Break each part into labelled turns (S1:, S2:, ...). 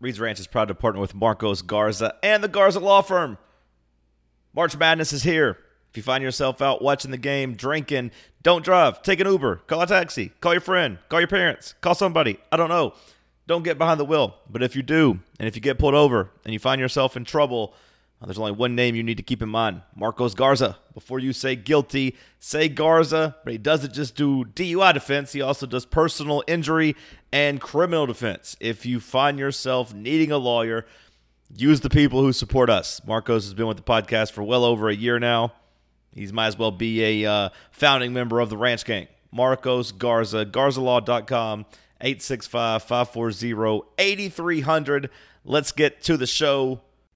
S1: Reed's Ranch is proud to partner with Marcos Garza and the Garza Law Firm. March Madness is here. If you find yourself out watching the game, drinking, don't drive. Take an Uber, call a taxi, call your friend, call your parents, call somebody. I don't know. Don't get behind the wheel. But if you do, and if you get pulled over and you find yourself in trouble, there's only one name you need to keep in mind Marcos Garza. Before you say guilty, say Garza, but he doesn't just do DUI defense, he also does personal injury and criminal defense. If you find yourself needing a lawyer, use the people who support us. Marcos has been with the podcast for well over a year now. He might as well be a uh, founding member of the Ranch Gang. Marcos Garza, garzalaw.com, 865 540 8300. Let's get to the show.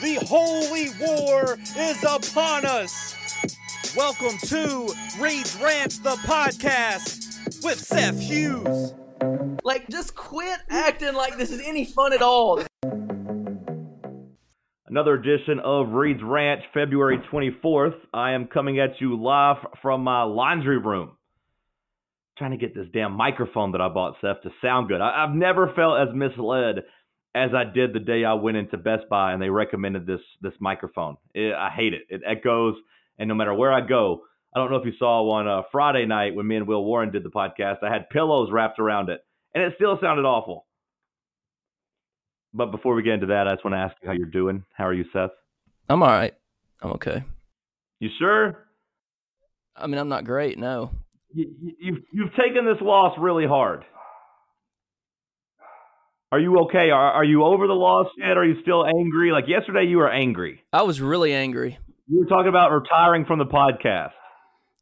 S1: The holy war is upon us. Welcome to Reed's Ranch, the podcast with Seth Hughes.
S2: Like, just quit acting like this is any fun at all.
S1: Another edition of Reed's Ranch, February 24th. I am coming at you live from my laundry room. Trying to get this damn microphone that I bought, Seth, to sound good. I- I've never felt as misled as I did the day I went into Best Buy and they recommended this this microphone. It, I hate it. It echoes, and no matter where I go, I don't know if you saw one uh, Friday night when me and Will Warren did the podcast. I had pillows wrapped around it, and it still sounded awful. But before we get into that, I just want to ask you how you're doing. How are you, Seth?
S2: I'm all right. I'm okay.
S1: You sure?
S2: I mean, I'm not great, no.
S1: You, you, you've you've taken this loss really hard. Are you okay? Are are you over the loss yet? Are you still angry? Like yesterday, you were angry.
S2: I was really angry.
S1: You were talking about retiring from the podcast.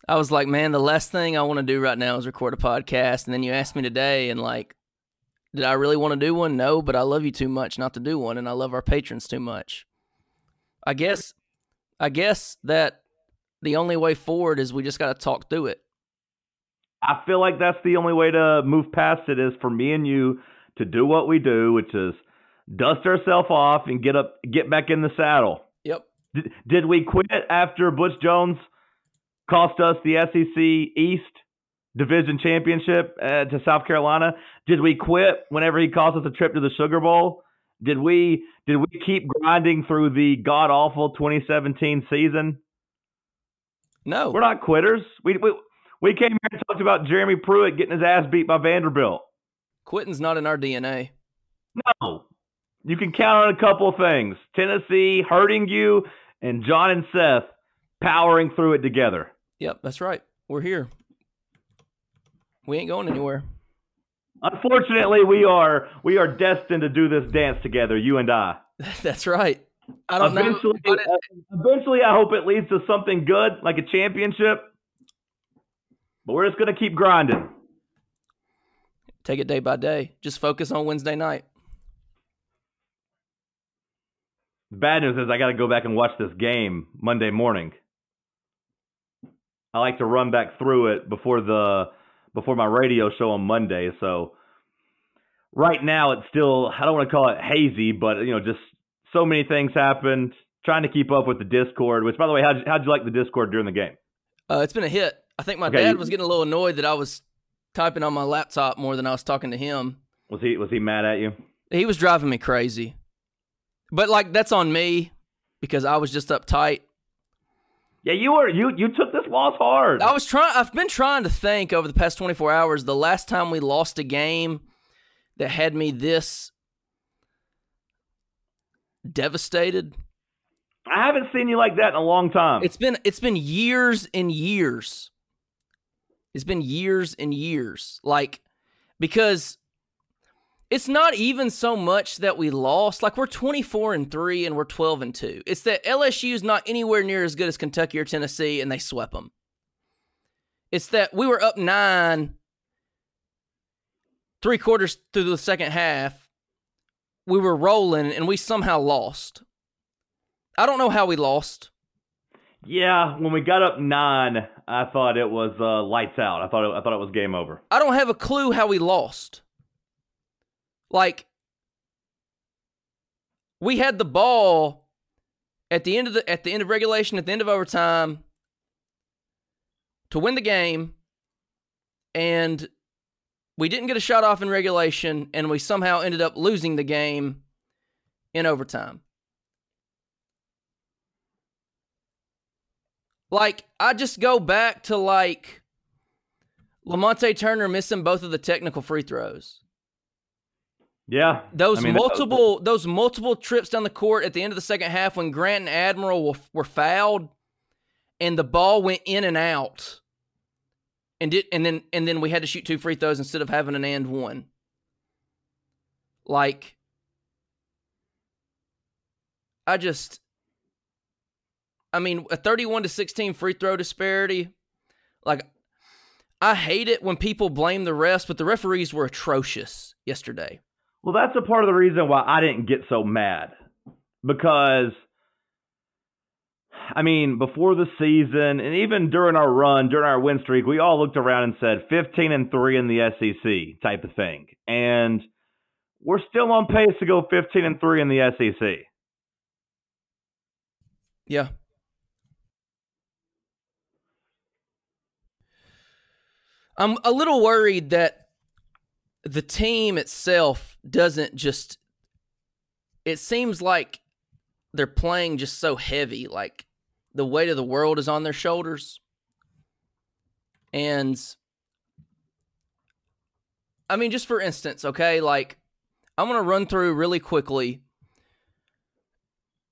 S2: I was like, man, the last thing I want to do right now is record a podcast. And then you asked me today, and like, did I really want to do one? No, but I love you too much not to do one, and I love our patrons too much. I guess, I guess that the only way forward is we just got to talk through it.
S1: I feel like that's the only way to move past it is for me and you to do what we do, which is dust ourselves off and get up, get back in the saddle.
S2: Yep.
S1: Did, did we quit after Butch Jones cost us the SEC East Division Championship uh, to South Carolina? Did we quit whenever he cost us a trip to the Sugar Bowl? Did we did we keep grinding through the god awful 2017 season?
S2: No.
S1: We're not quitters. We we we came here and talked about Jeremy Pruitt getting his ass beat by Vanderbilt.
S2: Quitting's not in our DNA.
S1: No. You can count on a couple of things. Tennessee hurting you and John and Seth powering through it together.
S2: Yep, that's right. We're here. We ain't going anywhere.
S1: Unfortunately, we are we are destined to do this dance together, you and I.
S2: that's right. I don't
S1: eventually,
S2: know.
S1: eventually, I hope it leads to something good, like a championship. But we're just gonna keep grinding.
S2: Take it day by day. Just focus on Wednesday night.
S1: The bad news is I got to go back and watch this game Monday morning. I like to run back through it before the before my radio show on Monday. So right now it's still I don't want to call it hazy, but you know just so many things happened. Trying to keep up with the Discord. Which, by the way, how'd you, how'd you like the Discord during the game?
S2: Uh, it's been a hit. I think my
S1: Okay,
S2: dad
S1: you-
S2: was getting a little annoyed that I was typing on my laptop more than I was talking to him.
S1: Was he was he mad at you?
S2: He was driving me crazy. But like that's on me because I was just uptight.
S1: Yeah, you were you you took this loss hard.
S2: I was trying I've been trying to think over the past 24 hours the last time we lost a game that had me this devastated.
S1: I haven't seen you like that in a long time.
S2: It's been it's been years and years. It's been years and years. Like because It's not even so much that we lost. Like we're 24 and 3 and we're 12 and 2. It's that LSU's not anywhere near as good as Kentucky or Tennessee and they swept them. It's that we were up 9 3 quarters through the second half. We were rolling and we somehow lost. I don't know how we lost.
S1: Yeah, when we got up nine, I thought it was uh, lights out. I thought it, I thought it was game over.
S2: I don't have a clue how we lost. Like we had the ball at the end of the at the end of regulation, at the end of overtime to win the game and we didn't get a shot off in regulation and we somehow ended up losing the game in overtime. Like I just go back to like Lamonte Turner missing both of the technical free throws.
S1: Yeah,
S2: Those
S1: I mean,
S2: multiple those multiple trips down the court at the end of the second half when Grant and Admiral were, were fouled and the ball went in and out. And did and then and then we had to shoot two free throws instead of having an and one. Like I just I mean, a 31 to 16 free throw disparity. Like, I hate it when people blame the refs, but the referees were atrocious yesterday.
S1: Well, that's a part of the reason why I didn't get so mad because. I mean, before the season and even during our run, during our win streak, we all looked around and said 15 and 3 in the SEC type of thing. And we're still on pace to go 15 and 3 in the SEC.
S2: Yeah. I'm a little worried that the team itself doesn't just it seems like they're playing just so heavy like the weight of the world is on their shoulders. And i mean just for instance okay like i'm going to run through really quickly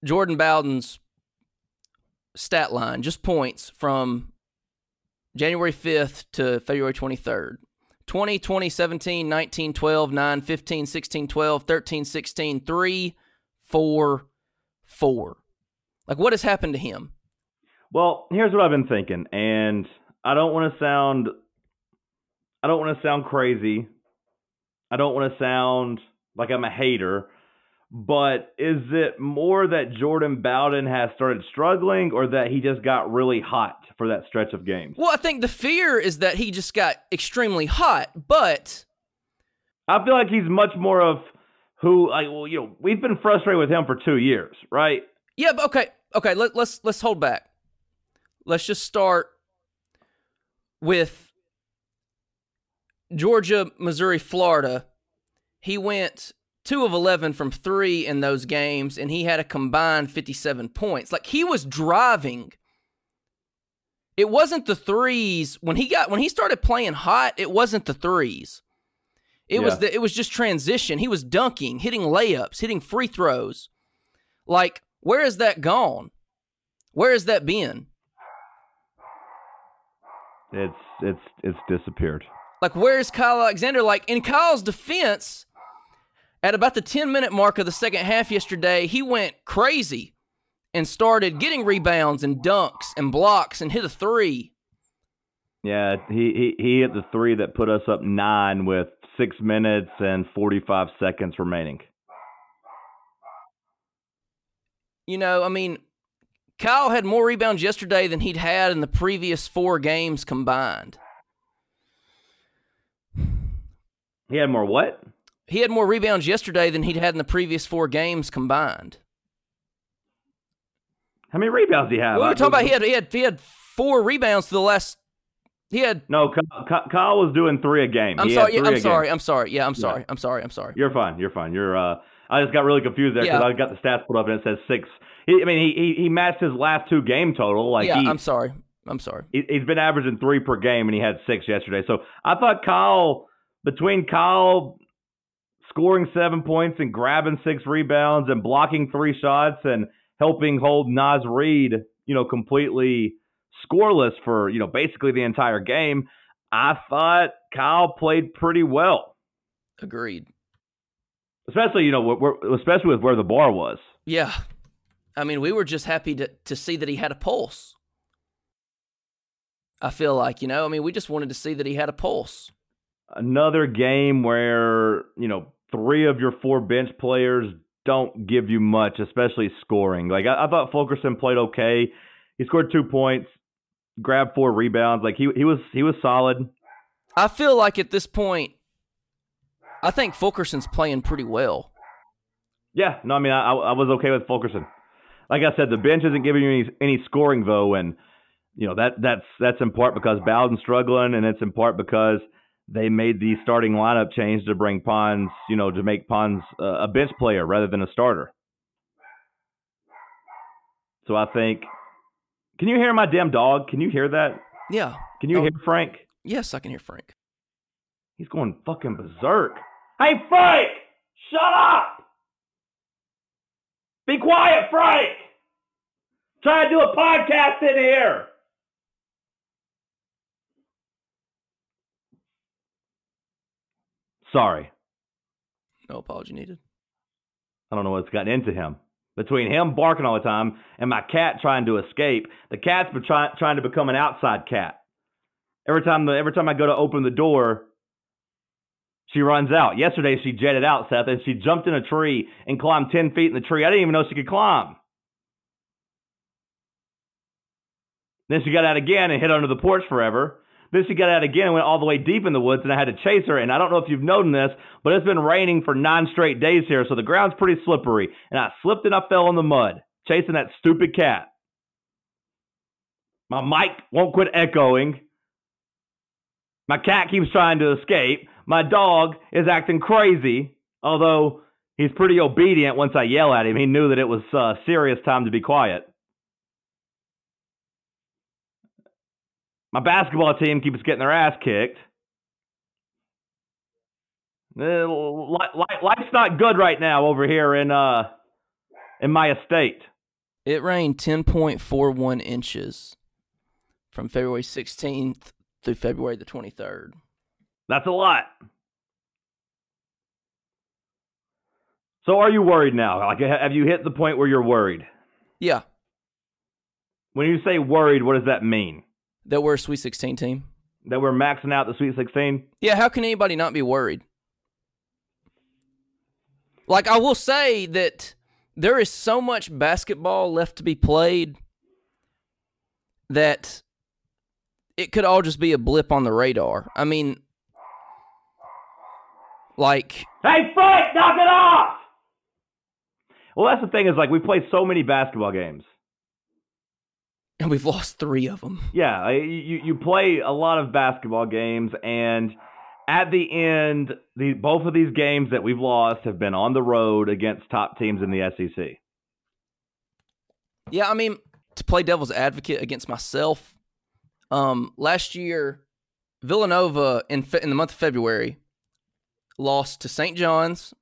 S2: jordan bowden's stat line just points from January 5th to February 23rd. 20, 20, 17, 19, 12, 9, 15, 16, 12, 13, 16, 3, 4, 4. Like, what has happened to him?
S1: Well, here's what I've been thinking, and I don't want to sound I don't want to sound crazy. I don't want to sound like I'm a hater, but is it more that Jordan Bowden has started struggling or that he just got really hot for that stretch of games?
S2: Well, I think the fear is that he just got extremely hot, but
S1: I feel like he's much more of who like well, you know, we've been frustrated with him for 2 years, right?
S2: yeah, but okay, okay, let, let's let's hold back. Let's just start with Georgia, Missouri, Florida. He went two of 11 from three in those games, and he had a combined 57 points. Like he was driving. It wasn't the threes when he got when he started playing hot. It wasn't the threes. It was the it was just transition. He was dunking, hitting layups, hitting free throws. Like where is that gone? Where has that been?
S1: It's it's it's disappeared.
S2: Like, where's Kyle Alexander? Like, in Kyle's defense, at about the 10 minute mark of the second half yesterday, he went crazy and started getting rebounds and dunks and blocks and hit a three.
S1: Yeah, he, he he hit the three that put us up nine with six minutes and forty five seconds remaining.
S2: You know, I mean, Kyle had more rebounds yesterday than he'd had in the previous four games combined.
S1: He had more what?
S2: He had more rebounds yesterday than he'd had in the previous four games combined.
S1: How many rebounds did he have?
S2: we were talking about he had he had he had four rebounds to the last. He had.
S1: No, Ky- Ky- Kyle was doing three a game.
S2: I'm
S1: He
S2: sorry. yeah, I'm
S1: game.
S2: sorry. I'm sorry. Yeah, I'm sorry. I'm sorry. I'm sorry.
S1: You're fine. You're fine. You're. Uh, I just got really confused there because
S2: Yeah.
S1: I got the stats put up and it says six. He, I mean, he, he he matched his last two game total. Like
S2: yeah,
S1: he,
S2: I'm sorry. I'm sorry.
S1: he he's been averaging three per game and he had six yesterday. So I thought Kyle between Kyle scoring seven points and grabbing six rebounds and blocking three shots and helping hold Naz Reid, you know, completely scoreless for you know basically the entire game. I thought Kyle played pretty well.
S2: Agreed.
S1: especially you know especially with where the bar was.
S2: Yeah. I mean, we were just happy to, to see that he had a pulse. I feel like, you know, I mean, we just wanted to see that he had a pulse.
S1: Another game where, you know, three of your four bench players don't give you much, especially scoring. Like, I, I thought Fulkerson played okay. He scored two points, grabbed four rebounds. Like, he, he was he was solid.
S2: I feel like at this point, I think Fulkerson's playing pretty well.
S1: Yeah, no, I mean, I, I was okay with Fulkerson. Like I said, the bench isn't giving you any, any scoring though, and you know that that's that's in part because Bowden's struggling, and it's in part because they made the starting lineup change to bring Pons, you know, to make Pons uh, a bench player rather than a starter. So I think, can you hear my damn dog? Can you hear that?
S2: Yeah.
S1: Can you
S2: Oh.
S1: hear Frank?
S2: Yes, I can hear Frank.
S1: He's going fucking berserk. Hey Frank, shut up! Be quiet, Frank. Try to do a podcast in here. Sorry.
S2: No apology needed.
S1: I don't know what's gotten into him. Between him barking all the time and my cat trying to escape, the cat's been try- trying to become an outside cat. Every time, the, every time I go to open the door, she runs out. Yesterday, she jetted out, Seth, and she jumped in a tree and climbed 10 feet in the tree. I didn't even know she could climb. Then she got out again and hid under the porch forever. Then she got out again and went all the way deep in the woods, and I had to chase her. And I don't know if you've noticed this, but it's been raining for nine straight days here, so the ground's pretty slippery. And I slipped and I fell in the mud, chasing that stupid cat. My mic won't quit echoing. My cat keeps trying to escape. My dog is acting crazy, although he's pretty obedient once I yell at him. He knew that it was uh, serious time to be quiet. My basketball team keeps getting their ass kicked. Uh, li- li- Life's not good right now over here in uh in my estate.
S2: It rained 10.41 inches from February 16th through February the 23rd.
S1: That's a lot. So are you worried now? Like have you hit the point where you're worried?
S2: Yeah,
S1: When you say worried, what does that mean?
S2: That we're a Sweet 16 team.
S1: That we're maxing out the Sweet 16?
S2: Yeah, how can anybody not be worried? Like, I will say that there is so much basketball left to be played that it could all just be a blip on the radar. I mean, like,
S1: Hey Frank, knock it off! Well, that's the thing is like we play so many basketball games.
S2: And we've lost three of them.
S1: Yeah, you you play a lot of basketball games, and at the end, the both of these games that we've lost have been on the road against top teams in the SEC.
S2: Yeah, I mean, to play devil's advocate against myself, um, last year, Villanova in fe- in the month of February lost to St. John's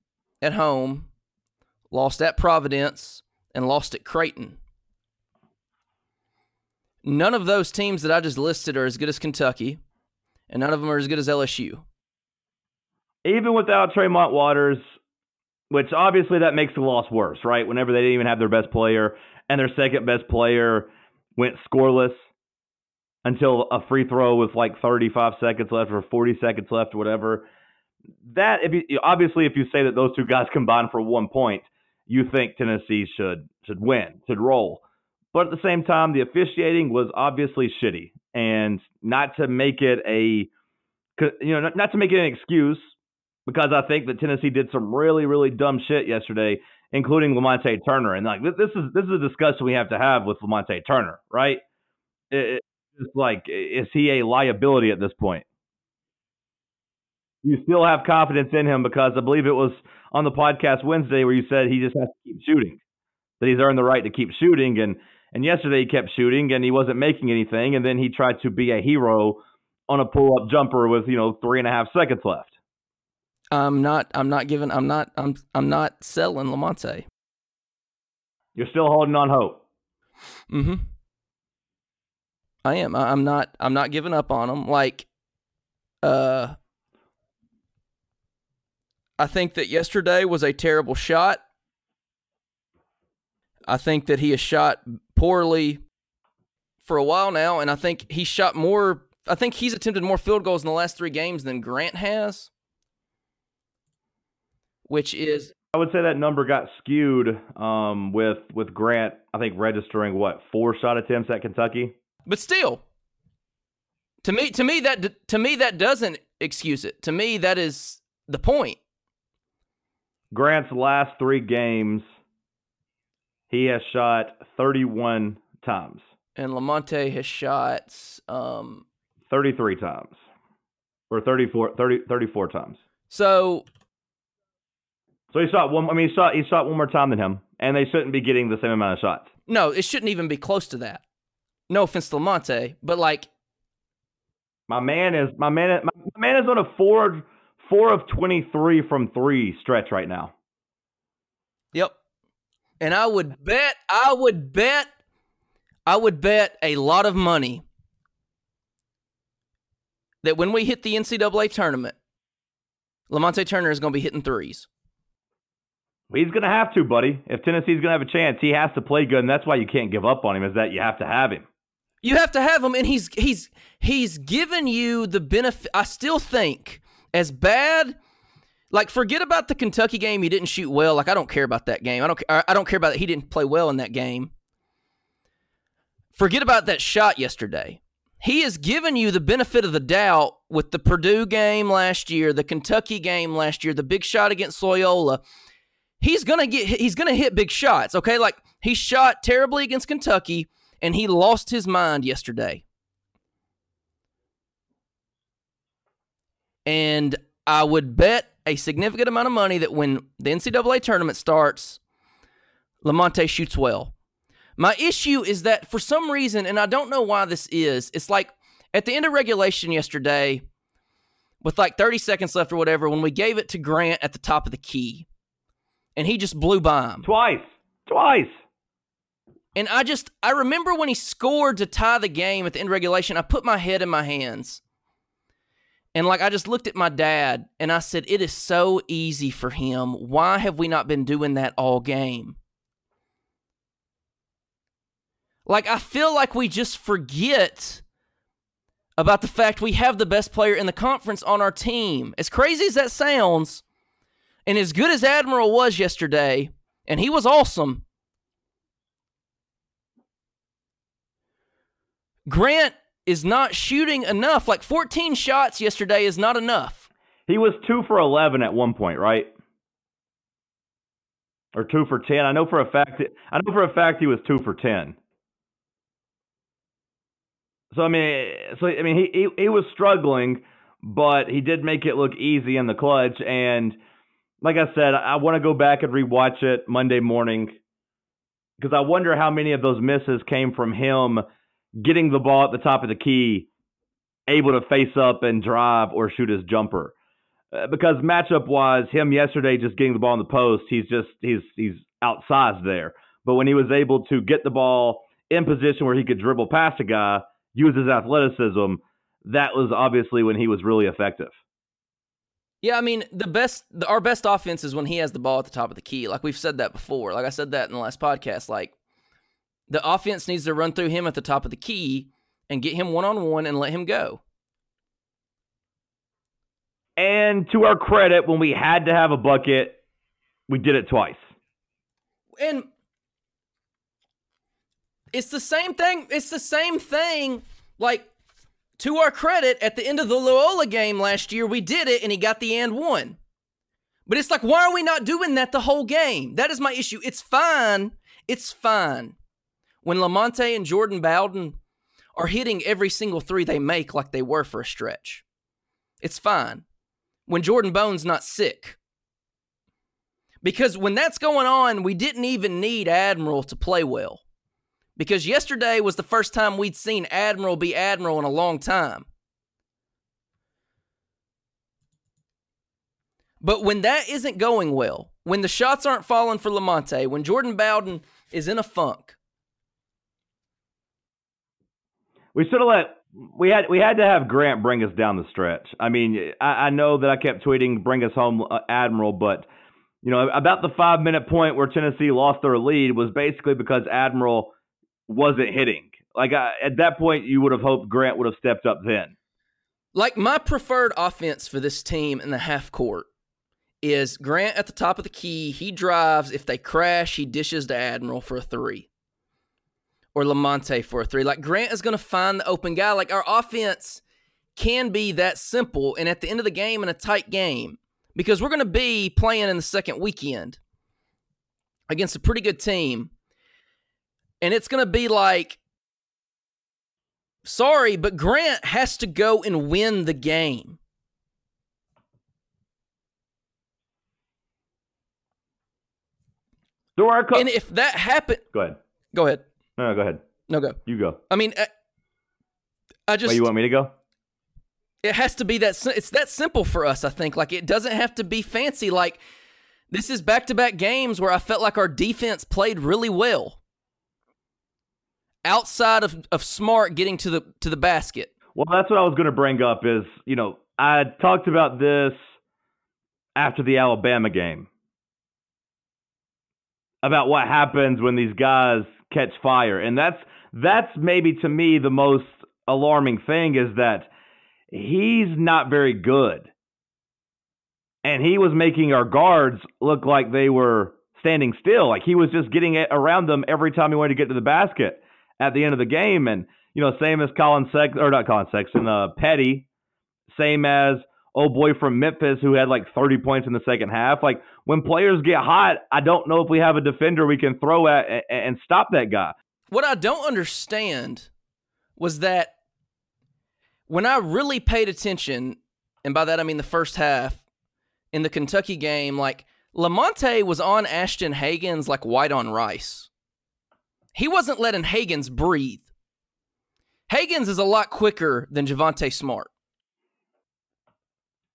S2: at home, lost at Providence, and lost at Creighton. None of those teams that I just listed are as good as Kentucky, and none of them are as good as LSU.
S1: Even without Tremont Waters, which obviously that makes the loss worse, right? Whenever they didn't even have their best player and their second best player went scoreless until a free throw with like 35 seconds left or 40 seconds left or whatever. That if you, obviously if you say that those two guys combined for one point, you think Tennessee should should win, should roll. But at the same time, the officiating was obviously shitty, and not to make it a, you know, not, to make it an excuse, because I think that Tennessee did some really, really dumb shit yesterday, including Lamonte Turner, and like this this is this is a discussion we have to have with Lamonte Turner, right? It's like, is he a liability at this point? You still have confidence in him because I believe it was on the podcast Wednesday where you said he just has to keep shooting, that he's earned the right to keep shooting, and and yesterday he kept shooting and he wasn't making anything, and then he tried to be a hero on a pull up jumper with you know three and a half seconds left.
S2: I'm not. I'm not giving. I'm not. I'm. I'm not selling Lamonte.
S1: You're still holding on hope.
S2: Mm-hmm. I am. I, I'm not. I'm not giving up on him. Like, uh, I think that yesterday was a terrible shot. I think that he has shot poorly for a while now, and I think he shot more. I think he's attempted more field goals in the last three games than Grant has, which is
S1: I would say that number got skewed um, with with Grant. I think registering what four shot attempts at Kentucky.
S2: But still, to me, to me that to me that doesn't excuse it. To me, that is the point.
S1: Grant's last three games, he has shot 31 times.
S2: And Lamonte has shot um,
S1: 33 times. Or 34, 30, 34 times.
S2: So
S1: So he shot one I mean he shot he shot one more time than him. And they shouldn't be getting the same amount of shots.
S2: no, it shouldn't even be close to that. No offense to Lamonte, but like
S1: My man is my man my man is on a four four of twenty three from three stretch right now.
S2: And I would bet, I would bet, I would bet a lot of money that when we hit the NCAA tournament, Lamonte Turner is going to be hitting threes.
S1: He's gonna have to, buddy. If Tennessee's gonna have a chance, he has to play good, and that's why you can't give up on him. Is that you have to have him.
S2: You have to have him, and he's he's he's given you the benefit. I still think as bad. Like forget about the Kentucky game. He didn't shoot well. Like I don't care about that game. I don't. I don't care about that. He didn't play well in that game. Forget about that shot yesterday. He has given you the benefit of the doubt with the Purdue game last year, the Kentucky game last year, the big shot against Loyola. He's gonna get. He's gonna hit big shots. Okay, like he shot terribly against Kentucky and he lost his mind yesterday. And I would bet a significant amount of money that when the NCAA tournament starts, Lamonte shoots well. My issue is that for some reason, and I don't know why this is, it's like at the end of regulation yesterday, with like 30 seconds left or whatever, when we gave it to Grant at the top of the key, and he just blew by him.
S1: Twice. Twice.
S2: And I just I remember when he scored to tie the game at the end of regulation, I put my head in my hands. And like I just looked at my dad and I said, It is so easy for him. Why have we not been doing that all game? Like I feel like we just forget about the fact we have the best player in the conference on our team. As crazy as that sounds, and as good as Admiral was yesterday, and he was awesome. Grant is not shooting enough. Like 14 shots yesterday is not enough.
S1: He was two for eleven at one point, right? Or two for ten. I know for a fact. I know for a fact he was two for ten. So I mean, so I mean, he he, he was struggling, but he did make it look easy in the clutch. And like I said, I want to go back and rewatch it Monday morning because I wonder how many of those misses came from him getting the ball at the top of the key, able to face up and drive or shoot his jumper. Uh, because matchup wise, him yesterday just getting the ball in the post, he's just he's he's outsized there. But when he was able to get the ball in position where he could dribble past a guy, use his athleticism, that was obviously when he was really effective.
S2: Yeah, I mean, the best our best offense is when he has the ball at the top of the key. Like we've said that before. Like I said that in the last podcast. Like the offense needs to run through him at the top of the key and get him one on one and let him go.
S1: And to our credit, when we had to have a bucket, we did it twice.
S2: And it's the same thing. It's the same thing. Like, to our credit, at the end of the Loyola game last year, we did it and he got the and one. But it's like, why are we not doing that the whole game? That is my issue. It's fine. It's fine. When Lamonte and Jordan Bowden are hitting every single three they make like they were for a stretch. It's fine. When Jordan Bone's not sick. Because when that's going on, we didn't even need Admiral to play well. Because yesterday was the first time we'd seen Admiral be Admiral in a long time. But when that isn't going well, when the shots aren't falling for Lamonte, when Jordan Bowden is in a funk,
S1: We should have let we had we had to have Grant bring us down the stretch. I mean, I, I know that I kept tweeting "Bring us home, uh, Admiral," but you know, about the five minute point where Tennessee lost their lead was basically because Admiral wasn't hitting. Like I, at that point, you would have hoped Grant would have stepped up then.
S2: Like my preferred offense for this team in the half court is Grant at the top of the key. He drives. If they crash, he dishes to Admiral for a three or Lamonte for a three. Like Grant is going to find the open guy. Like our offense can be that simple. And at the end of the game, in a tight game, because we're going to be playing in the second weekend against a pretty good team, and it's going to be like, sorry, but Grant has to go and win the game. and if that happened,
S1: go ahead.
S2: Go ahead.
S1: No, go ahead.
S2: No, go.
S1: You go.
S2: I mean, uh, I, I just.
S1: Wait, you want me to go?
S2: It has to be that. It's that simple for us. I think. Like it doesn't have to be fancy. Like this is back to back games where I felt like our defense played really well. Outside of, of Smart getting to the to the basket.
S1: Well, that's what I was going to bring up. Is you know I talked about this after the Alabama game about what happens when these guys catch fire. And that's that's maybe to me the most alarming thing is that he's not very good. And he was making our guards look like they were standing still. Like he was just getting around them every time he wanted to get to the basket at the end of the game. And, you know, same as Collin Sexton, or not Collin Sexton, uh, Petty, same as old boy from Memphis who had like 30 points in the second half. Like when players get hot, I don't know if we have a defender we can throw at and stop that guy.
S2: What I don't understand was that when I really paid attention, and by that I mean the first half in the Kentucky game, like Lamonte was on Ashton Hagans like white on rice. He wasn't letting Hagans breathe. Hagans is a lot quicker than Javonte Smart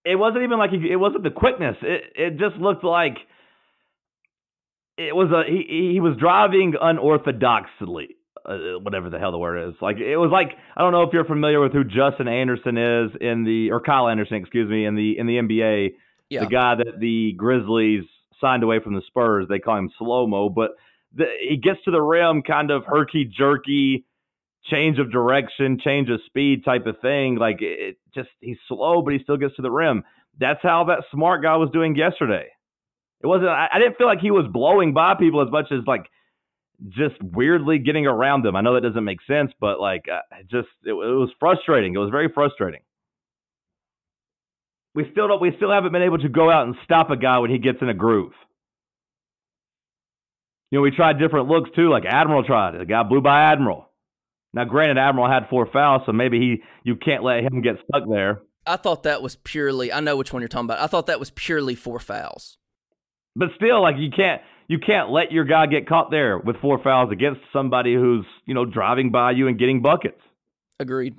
S1: it wasn't even like he, it wasn't the quickness. It it just looked like it was a he he was driving unorthodoxly. Uh, whatever the hell the word is. Like it was like I don't know if you're familiar with who Justin Anderson is in the or Kyle Anderson, excuse me, in the in the NBA. Yeah. The guy that the Grizzlies signed away from the Spurs. They call him slow mo, but the, he gets to the rim kind of herky jerky change of direction, change of speed type of thing. Like it just he's slow, but he still gets to the rim. That's how that smart guy was doing yesterday. It wasn't. I, I didn't feel like he was blowing by people as much as like just weirdly getting around them. I know that doesn't make sense, but like uh, just it, it was frustrating. It was very frustrating. We still don't. We still haven't been able to go out and stop a guy when he gets in a groove. You know, we tried different looks too. Like Admiral tried. The guy blew by Admiral. Now, granted, Admiral had four fouls, so maybe he you can't let him get stuck there.
S2: I thought that was purely. I know which one you're talking about. I thought that was purely four fouls.
S1: But still, like you can't you can't let your guy get caught there with four fouls against somebody who's you know driving by you and getting buckets.
S2: Agreed.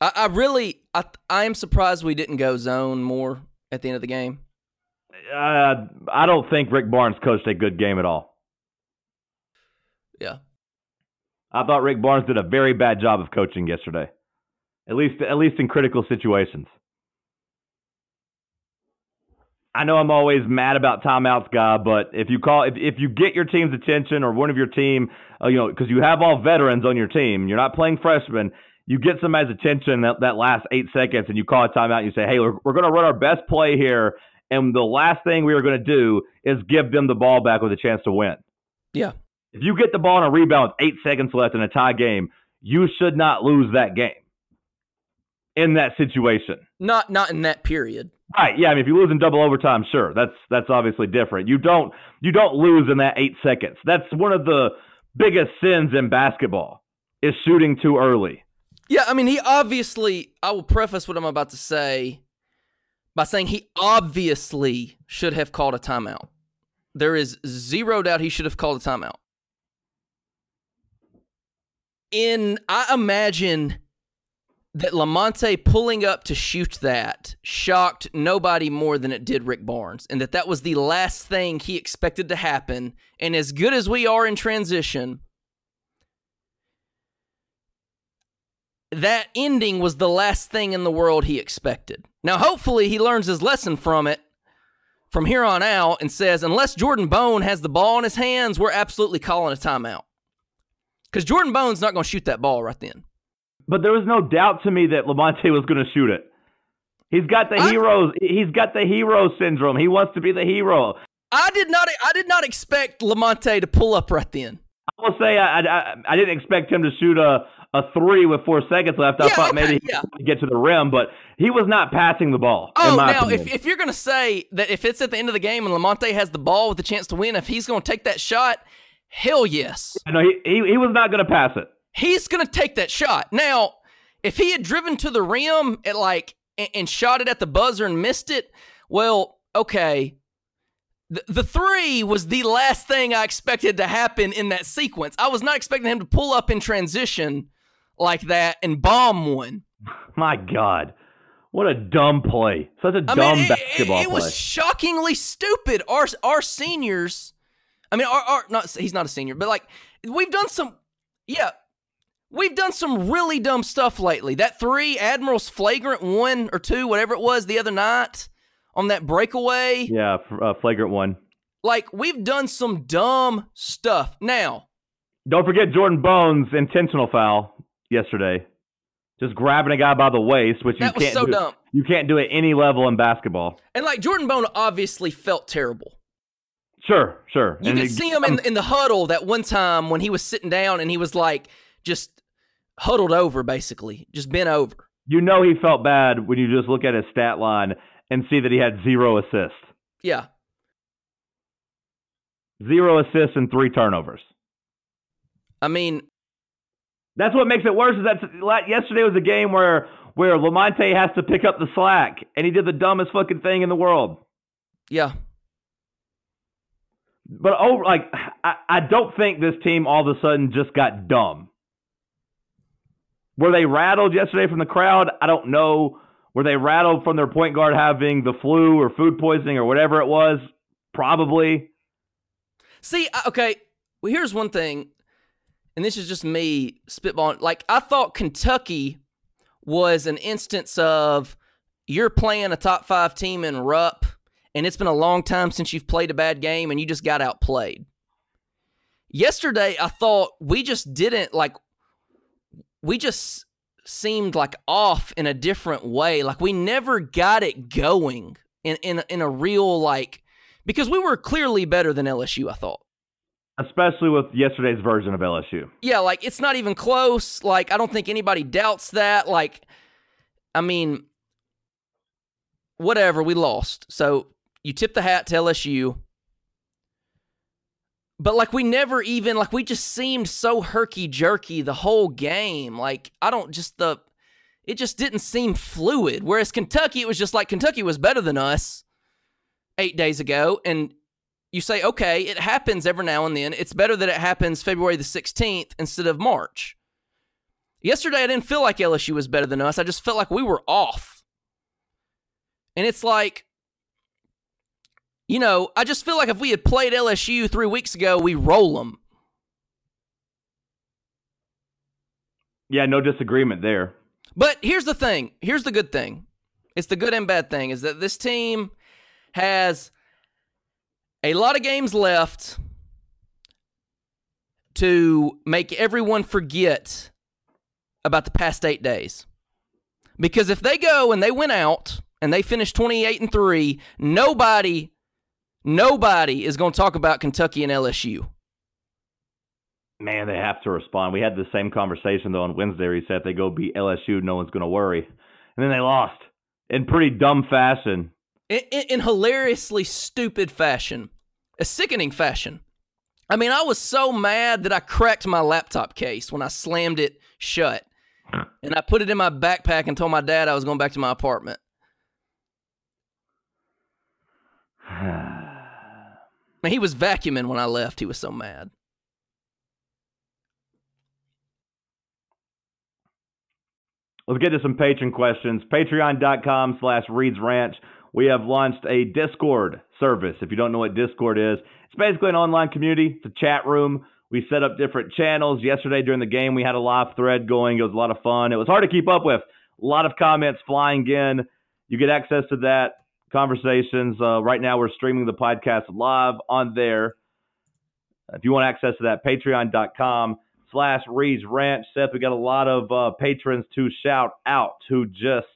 S2: I, I really I I am surprised we didn't go zone more at the end of the game.
S1: Uh, I don't think Rick Barnes coached a good game at all.
S2: Yeah,
S1: I thought Rick Barnes did a very bad job of coaching yesterday, at least at least in critical situations. I know I'm always mad about timeouts, guy, but if you call if if you get your team's attention or one of your team, uh, you know, because you have all veterans on your team, you're not playing freshmen. You get somebody's attention that, that last eight seconds, and you call a timeout. And you say, "Hey, we're, we're going to run our best play here, and the last thing we are going to do is give them the ball back with a chance to win."
S2: Yeah,
S1: if you get the ball on a rebound with eight seconds left in a tie game, you should not lose that game in that situation.
S2: Not not in that period.
S1: Right. Yeah. I mean, if you lose in double overtime, sure, that's that's obviously different. You don't you don't lose in that eight seconds. That's one of the biggest sins in basketball is shooting too early.
S2: Yeah, I mean, he obviously. I will preface what I'm about to say by saying he obviously should have called a timeout. There is zero doubt he should have called a timeout in I imagine that Lamonte pulling up to shoot that shocked nobody more than it did Rick Barnes, and that that was the last thing he expected to happen. And as good as we are in transition, that ending was the last thing in the world he expected. Now, hopefully, he learns his lesson from it from here on out and says, unless Jordan Bone has the ball in his hands, we're absolutely calling a timeout. Because Jordan Bone's not going to shoot that ball right then.
S1: But there was no doubt to me that Lamonte was going to shoot it. He's got the
S2: I-
S1: heroes. He's got the hero syndrome. He wants to be the hero.
S2: I did not. I did not expect Lamonte to pull up right then.
S1: I will say I, I I didn't expect him to shoot a a three with four seconds left. I
S2: Yeah,
S1: thought
S2: okay,
S1: maybe
S2: yeah.
S1: he could get to the rim, but he was not passing the ball.
S2: Oh, now if, if you're gonna say that if it's at the end of the game and Lamonte has the ball with the chance to win, if he's gonna take that shot, hell yes,
S1: no, he, he he was not going to pass it.
S2: he's gonna take that shot. Now, if he had driven to the rim at like and, and shot it at the buzzer and missed it, well, okay. The, the three was the last thing I expected to happen in that sequence. I was not expecting him to pull up in transition like that and bomb one.
S1: My God, what a dumb play! Such a
S2: I
S1: dumb
S2: mean, it,
S1: basketball
S2: it, it
S1: play.
S2: was shockingly stupid. Our our seniors, I mean, our, our not he's not a senior, but like we've done some, yeah, we've done some really dumb stuff lately. That three Admiral's flagrant one or two, whatever it was, the other night on that breakaway.
S1: yeah, uh, flagrant one.
S2: Like we've done some dumb stuff. Now,
S1: Don't forget Jordan Bone's intentional foul yesterday. Just grabbing a guy by the waist, which you
S2: that was
S1: can't
S2: so
S1: do.
S2: dumb.
S1: You can't do at any level in basketball.
S2: And like Jordan Bone obviously felt terrible.
S1: Sure, sure.
S2: You
S1: And
S2: could
S1: it-
S2: see him in, in the huddle that one time when he was sitting down and he was like just huddled over, basically, just bent over.
S1: You know he felt bad when you just look at his stat line and see that he had zero assists,
S2: Yeah.
S1: zero assists and three turnovers.
S2: I mean,
S1: That's what makes it worse. Is that yesterday was a game where where Lamonte has to pick up the slack, and he did the dumbest fucking thing in the world.
S2: yeah.
S1: But oh, like I, I don't think this team all of a sudden just got dumb. Were they rattled yesterday from the crowd? I don't know. Were they rattled from their point guard having the flu or food poisoning or whatever it was? Probably.
S2: See, uh, okay, well, here's one thing, and this is just me spitballing. Like, I thought Kentucky was an instance of you're playing a top five team in Rupp, and it's been a long time since you've played a bad game, and you just got outplayed. Yesterday, I thought we just didn't, like, we just seemed like off in a different way. Like, we never got it going in, in, in a real, like, because we were clearly better than LSU, I thought.
S1: Especially with yesterday's version of LSU.
S2: Yeah, like it's not even close. Like I don't think anybody doubts that. Like I mean whatever, we lost. So you tip the hat to LSU. But like we never even like we just seemed so herky jerky the whole game. Like I don't just the it just didn't seem fluid. Whereas Kentucky, it was just like Kentucky was better than us eight days ago. And you say, okay, it happens every now and then. It's better that it happens February the 16th instead of March. Yesterday, I didn't feel like LSU was better than us. I just felt like we were off. And it's like, you know, I just feel like if we had played LSU three weeks ago, we roll them.
S1: Yeah, no disagreement there.
S2: But here's the thing. Here's the good thing. It's the good and bad thing is that this team has a lot of games left to make everyone forget about the past 8 days. Because if they go and they win out and they finish 28 and 3, nobody nobody is going to talk about Kentucky and LSU.
S1: Man, they have to respond. We had the same conversation though on Wednesday. Where he said if they go beat LSU, no one's going to worry, and then they lost in pretty dumb fashion.
S2: in, in, in hilariously stupid fashion, a sickening fashion. I mean, I was so mad that I cracked my laptop case when I slammed it shut. And I put it in my backpack and told my dad I was going back to my apartment. Man, he was vacuuming when I left. He was so mad.
S1: Let's get to some patron questions. Patreon.com slash Reed's Ranch. We have launched a Discord service. If you don't know what Discord is, it's basically an online community. It's a chat room. We set up different channels. Yesterday during the game, we had a live thread going. It was a lot of fun. It was hard to keep up with. A lot of comments flying in. You get access to that conversations. Uh, right now, we're streaming the podcast live on there. If you want access to that, patreon.com slash Reed's Ranch. Seth, we got a lot of uh, patrons to shout out who just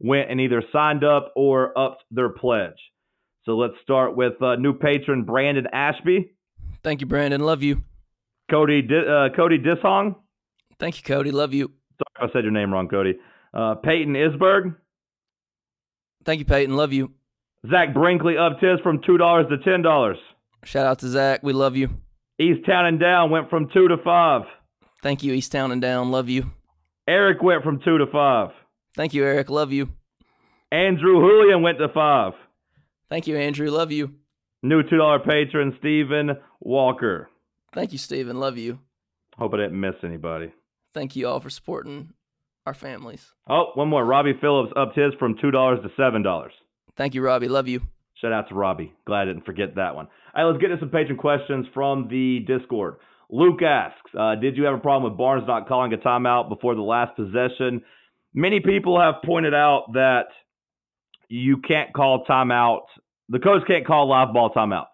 S1: went and either signed up or upped their pledge. So let's start with uh, new patron Brandon Ashby,
S2: Thank you, Brandon. Love you.
S1: Cody uh, Cody Dishong.
S2: Thank you, Cody. Love you.
S1: Sorry if I said your name wrong, Cody. Uh, Peyton Isberg,
S2: Thank you, Peyton. Love you.
S1: Zach Brinkley upped his from two dollars to ten dollars.
S2: Shout out to Zach. We love you.
S1: East Town and Down went from two to five.
S2: Thank you, East Town and Down. Love you.
S1: Eric went from two to five.
S2: Thank you, Eric. Love you.
S1: Andrew Julian went to five.
S2: Thank you, Andrew. Love you.
S1: New two dollar patron Stephen Walker.
S2: Thank you, Stephen. Love you.
S1: Hope I didn't miss anybody.
S2: Thank you all for supporting our families.
S1: Oh, one more. Robbie Phillips upped his from two dollars to seven dollars.
S2: Thank you, Robbie. Love you.
S1: Shout out to Robbie. Glad I didn't forget that one. All right, let's get into some patron questions from the Discord. Luke asks, uh, did you have a problem with Barnes not calling a timeout before the last possession? Many people have pointed out that you can't call timeout. The coach can't call live ball timeouts.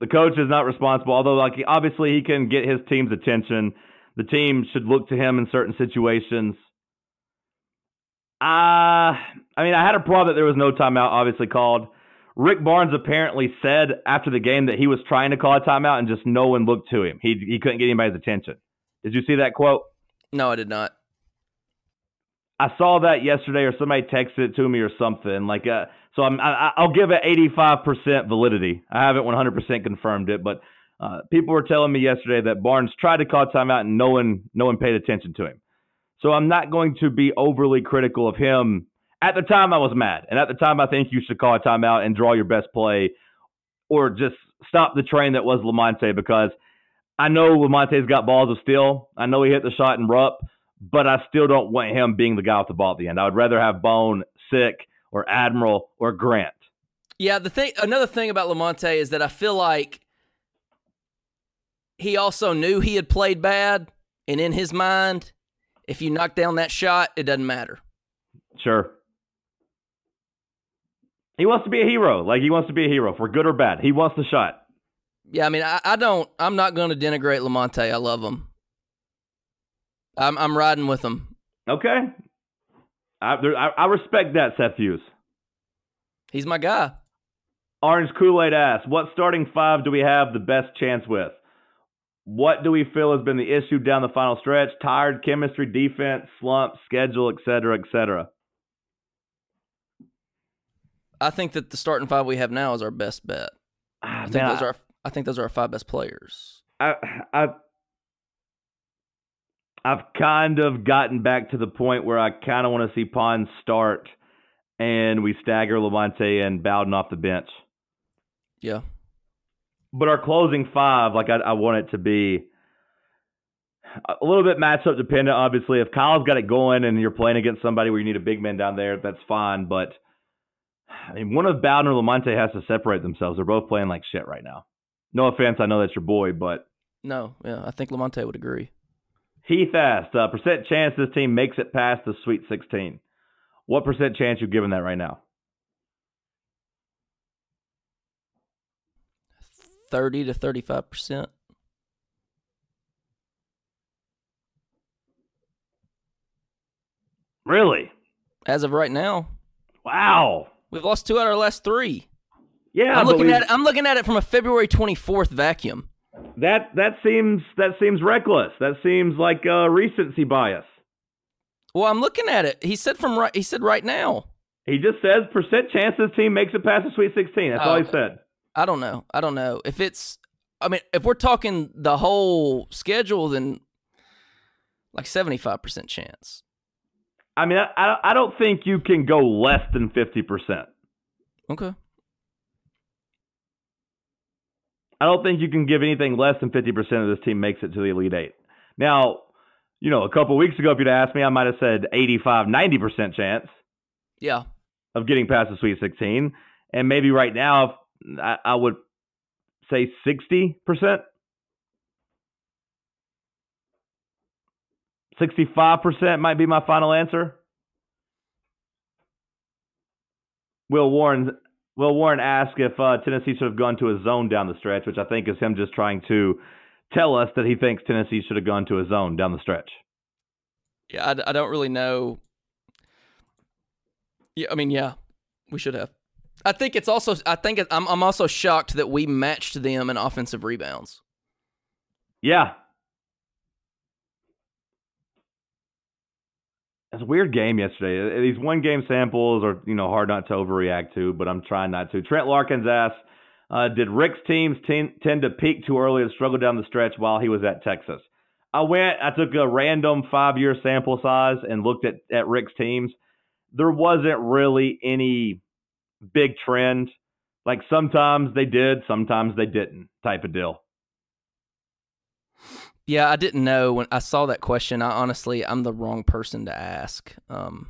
S1: The coach is not responsible, although like obviously he can get his team's attention. The team should look to him in certain situations. Uh, I mean, I had a problem that there was no timeout obviously called. Rick Barnes apparently said after the game that he was trying to call a timeout and just no one looked to him. He he couldn't get anybody's attention. Did you see that quote?
S2: No, I did not.
S1: I saw that yesterday, or somebody texted it to me, or something like. Uh, so I'm I, I'll give it 85% validity. I haven't 100% confirmed it, but uh, people were telling me yesterday that Barnes tried to call timeout and no one no one paid attention to him. So I'm not going to be overly critical of him. At the time, I was mad, and at the time, I think you should call a timeout and draw your best play, or just stop the train that was Lamonte because I know Lamonte's got balls of steel. I know he hit the shot in Rupp, but I still don't want him being the guy with the ball at the end. I would rather have Bone, Sick, or Admiral, or Grant.
S2: Yeah, the thing another thing about Lamonte is that I feel like he also knew he had played bad, and in his mind, if you knock down that shot, it doesn't matter.
S1: Sure. He wants to be a hero. Like he wants to be a hero for good or bad. He wants the shot.
S2: Yeah, I mean, I, I don't. I'm not going to denigrate Lamonte. I love him. I'm I'm riding with him.
S1: Okay. I, there, I, I respect that, Seth Hughes.
S2: He's my guy.
S1: Orange Kool Aid asks, what starting five do we have the best chance with? What do we feel has been the issue down the final stretch? Tired chemistry, defense, slump, schedule, et cetera, et cetera.
S2: I think that the starting five we have now is our best bet.
S1: Ah,
S2: I think
S1: man,
S2: those are. our, I think those are our five best players.
S1: I, I, I've kind of gotten back to the point where I kind of want to see Pons start, and we stagger Levante and Bowden off the bench.
S2: Yeah.
S1: But our closing five, like I, I want it to be a little bit matchup dependent. Obviously, if Kyle's got it going and you're playing against somebody where you need a big man down there, that's fine. But I mean, one of Bowden or Lamonte has to separate themselves. They're both playing like shit right now. No offense, I know that's your boy, but
S2: No. Yeah. I think Lamonte would agree.
S1: Heath asked, uh, percent chance this team makes it past the Sweet 16. What percent chance you giving that right now?
S2: Thirty to thirty-five percent.
S1: Really?
S2: As of right now,
S1: Wow.
S2: we've lost two out of our last three.
S1: Yeah,
S2: I'm looking at it, I'm looking at it from a February 24th vacuum.
S1: that that seems that seems reckless. That seems like uh, recency bias.
S2: Well, I'm looking at it. He said from right. He said right now.
S1: He just says percent chance this team makes it past the Sweet 16. That's
S2: Oh,
S1: all he
S2: okay.
S1: said.
S2: I don't know. I don't know if it's. I mean, if we're talking the whole schedule, then like 75 percent chance.
S1: I mean, I, I don't think you can go less than 50%.
S2: Okay.
S1: I don't think you can give anything less than 50% of this team makes it to the Elite Eight. Now, you know, a couple weeks ago, if you'd asked me, I might have said 85, 90% chance
S2: Yeah.
S1: of getting past the Sweet 16. And maybe right now, I, I would say 60%. 65% might be my final answer. Will Warren Will Warren asked if uh, Tennessee should have gone to a zone down the stretch, which I think is him just trying to tell us that he thinks Tennessee should have gone to a zone down the stretch.
S2: Yeah, I, I don't really know. Yeah, I mean, yeah, we should have. I think it's also. I think it, I'm. I'm also shocked that we matched them in offensive rebounds.
S1: Yeah. It's a weird game yesterday. These one game samples are, you know, hard not to overreact to, but I'm trying not to. Trent Larkins asked, uh, did Rick's teams t- tend to peak too early and struggle down the stretch while he was at Texas? I went, I took a random five year sample size and looked at, at Rick's teams. There wasn't really any big trend. Like sometimes they did, sometimes they didn't, type of deal.
S2: Yeah, I didn't know when I saw that question. I honestly, I'm the wrong person to ask. Um,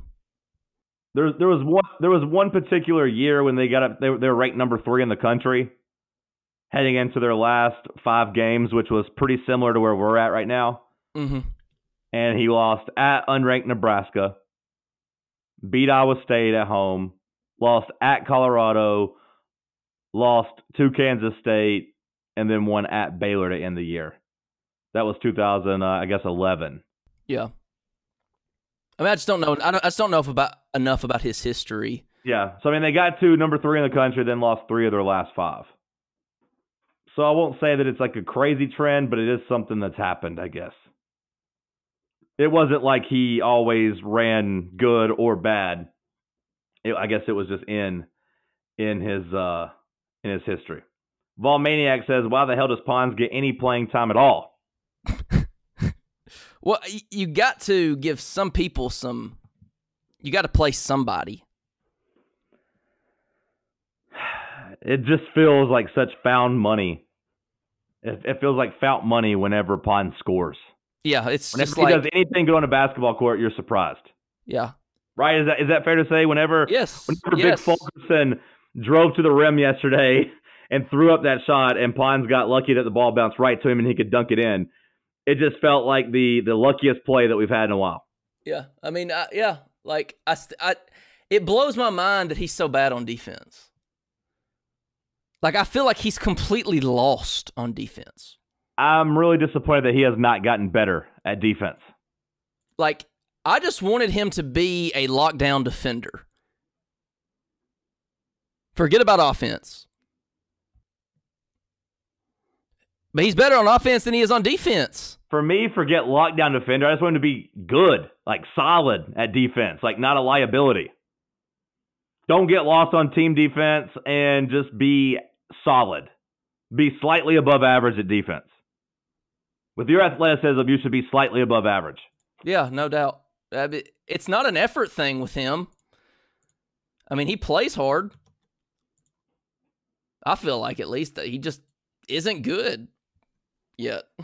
S1: there, there was one, there was one particular year when they got up, they, they were ranked number three in the country, heading into their last five games, which was pretty similar to where we're at right now.
S2: mm-hmm.
S1: And he lost at unranked Nebraska, beat Iowa State at home, lost at Colorado, lost to Kansas State, and then won at Baylor to end the year. That was 2000, uh, I guess, 11.
S2: Yeah. I mean, I just don't know. I, don't, I just don't know if about enough about his history.
S1: Yeah. So I mean, they got to number three in the country, then lost three of their last five. So I won't say that it's like a crazy trend, but it is something that's happened, I guess. It wasn't like he always ran good or bad. It, I guess it was just in in his uh in his history. Vol Maniac says, "Why the hell does Pons get any playing time at all?"
S2: Well, you got to give some people some. You got to play somebody.
S1: It just feels like such found money. It, it feels like found money whenever Pons scores.
S2: Yeah, it's
S1: Whenever
S2: just
S1: he
S2: like
S1: does anything good on a basketball court, you're surprised.
S2: yeah,
S1: Right? Is that is that fair to say? Whenever
S2: yes,
S1: whenever
S2: yes.
S1: Big Fulkerson drove to the rim yesterday and threw up that shot, and Pons got lucky that the ball bounced right to him and he could dunk it in. It just felt like the the luckiest play that we've had in a while.
S2: Yeah, I mean, I, yeah, like I, I, it blows my mind that he's so bad on defense. Like I feel like he's completely lost on defense.
S1: I'm really disappointed that he has not gotten better at defense.
S2: Like I just wanted him to be a lockdown defender. Forget about offense. But he's better on offense than he is on defense.
S1: For me, forget lockdown defender. I just want him to be good, like solid at defense, like not a liability. Don't get lost on team defense and just be solid. Be slightly above average at defense. With your athleticism, you should be slightly above average.
S2: Yeah, no doubt. Mean, It's not an effort thing with him. I mean, he plays hard. I feel like at least that he just isn't good yet.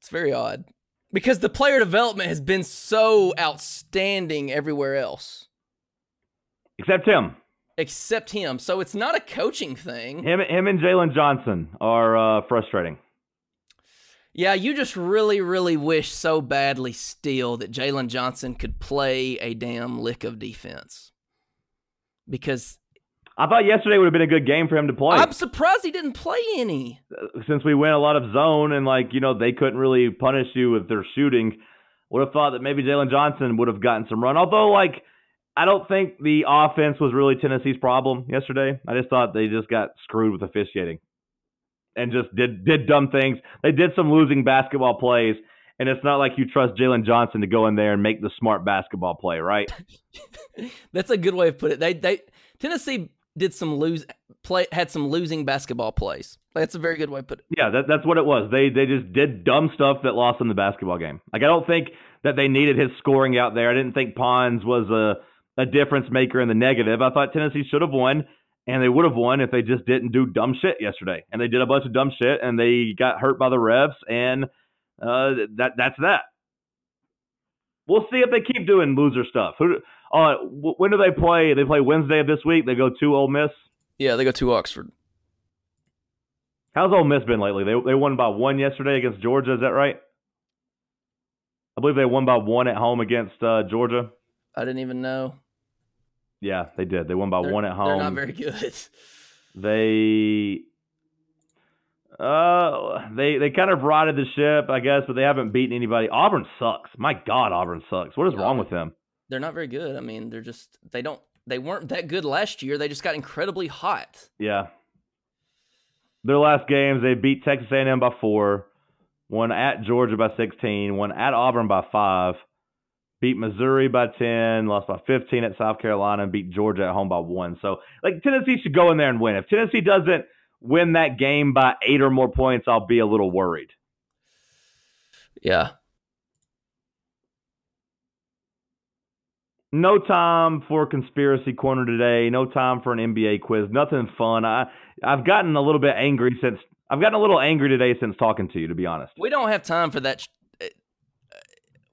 S2: it's very odd because the player development has been so outstanding everywhere else
S1: Except him.
S2: except him. So it's not a coaching thing.
S1: Him, him and Jalen Johnson are uh, frustrating.
S2: Yeah, you just really, really wish so badly still that Jalen Johnson could play a damn lick of defense. Because
S1: I thought yesterday would have been a good game for him to play.
S2: I'm surprised he didn't play any.
S1: Since we went a lot of zone and like you know they couldn't really punish you with their shooting, would have thought that maybe Jalen Johnson would have gotten some run. Although like I don't think the offense was really Tennessee's problem yesterday. I just thought they just got screwed with officiating and just did did dumb things. They did some losing basketball plays, and it's not like you trust Jalen Johnson to go in there and make the smart basketball play, right?
S2: That's a good way of put it. They they Tennessee did some lose play had some losing basketball plays. That's a very good way to put it.
S1: Yeah, that, that's what it was. They they just did dumb stuff that lost them the basketball game. Like I don't think that they needed his scoring out there. I didn't think Pons was a a difference maker in the negative. I thought Tennessee should have won, and they would have won if they just didn't do dumb shit yesterday. And they did a bunch of dumb shit, and they got hurt by the refs, and uh, that that's that. We'll see if they keep doing loser stuff. Who? Uh, when do they play? They play Wednesday of this week. They go to Ole Miss.
S2: Yeah, they go to Oxford.
S1: How's Ole Miss been lately? They they won by one yesterday against Georgia. Is that right? I believe they won by one at home against uh, Georgia.
S2: I didn't even know.
S1: Yeah, they did. They won by
S2: They're-
S1: one at home.
S2: They're not very good.
S1: They uh they they kind of rotted the ship, I guess, but they haven't beaten anybody. Auburn sucks. My God, Auburn sucks. What is
S2: Yeah.
S1: wrong with them?
S2: They're not very good. I mean, they're just they don't they weren't that good last year. They just got incredibly hot.
S1: Yeah. Their last games, they beat Texas A&M by four, won at Georgia by 16, won at Auburn by five, beat Missouri by 10, lost by 15 at South Carolina, and beat Georgia at home by one. So, like, Tennessee should go in there and win. If Tennessee doesn't win that game by eight or more points, I'll be a little worried.
S2: Yeah.
S1: No time for conspiracy corner today. No time for an NBA quiz. Nothing fun. I I've gotten a little bit angry since I've gotten a little angry today since talking to you. To be honest.
S2: We don't have time for that.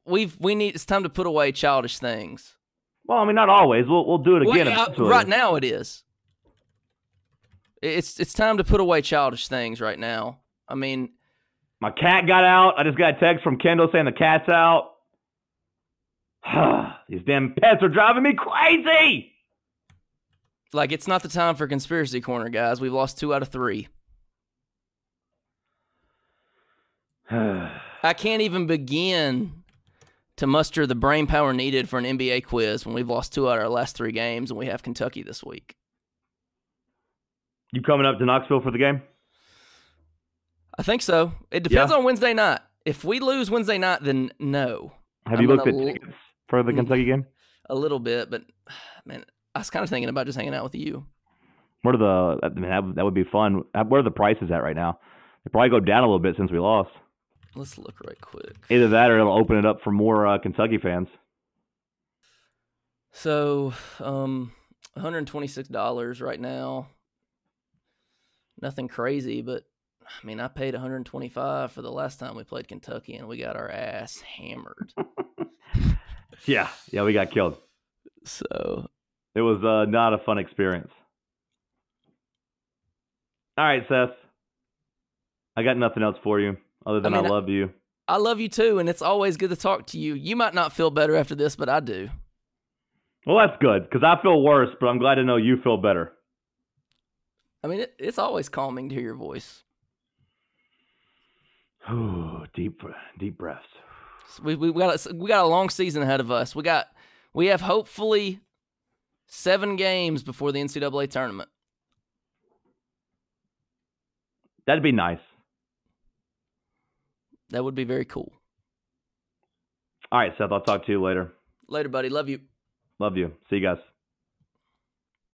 S2: We've we need it's time to put away childish things.
S1: Well, I mean, not always. We'll we'll do it
S2: Well,
S1: again eventually.
S2: right now it is. It's it's time to put away childish things right now. I mean,
S1: My cat got out. I just got a text from Kendall saying the cat's out. These damn pets are driving me crazy.
S2: like it's not the time for conspiracy corner, guys. We've lost two out of three. I can't even begin to muster the brain power needed for an NBA quiz when we've lost two out of our last three games and we have Kentucky this week.
S1: you coming up to Knoxville for the game?
S2: I think so. It depends
S1: Yeah.
S2: on Wednesday night. If we lose Wednesday night, then no,
S1: Have
S2: I'm
S1: you looked at
S2: l-
S1: tickets for the
S2: Mm.
S1: Kentucky game?
S2: a little bit, but man, I was kind of thinking about just hanging out with you.
S1: What are the? I mean, that, that would be fun. Where are the prices at right now? They probably go down a little bit since we lost.
S2: Let's look right quick.
S1: Either that, or it'll open it up for more uh, Kentucky fans.
S2: So, um, $126 right now. Nothing crazy, but I mean, I paid 125 for the last time we played Kentucky and we got our ass hammered.
S1: Yeah, yeah, we got killed.
S2: so,
S1: It was uh, not a fun experience. All right, Seth. I got nothing else for you other than I,
S2: mean, I-
S1: love you.
S2: I love you too, and it's always good to talk to you. You might not feel better after this, but I do.
S1: Well, that's good because I feel worse, but I'm glad to know you feel better.
S2: I mean, it, it's always calming to hear your voice.
S1: Ooh, deep, deep breaths.
S2: We we got a, we got a long season ahead of us. We got we have hopefully seven games before the NCAA tournament.
S1: That'd be nice.
S2: That would be very cool.
S1: All right, Seth. I'll talk to you later.
S2: Later, buddy. Love you.
S1: Love you. See you guys.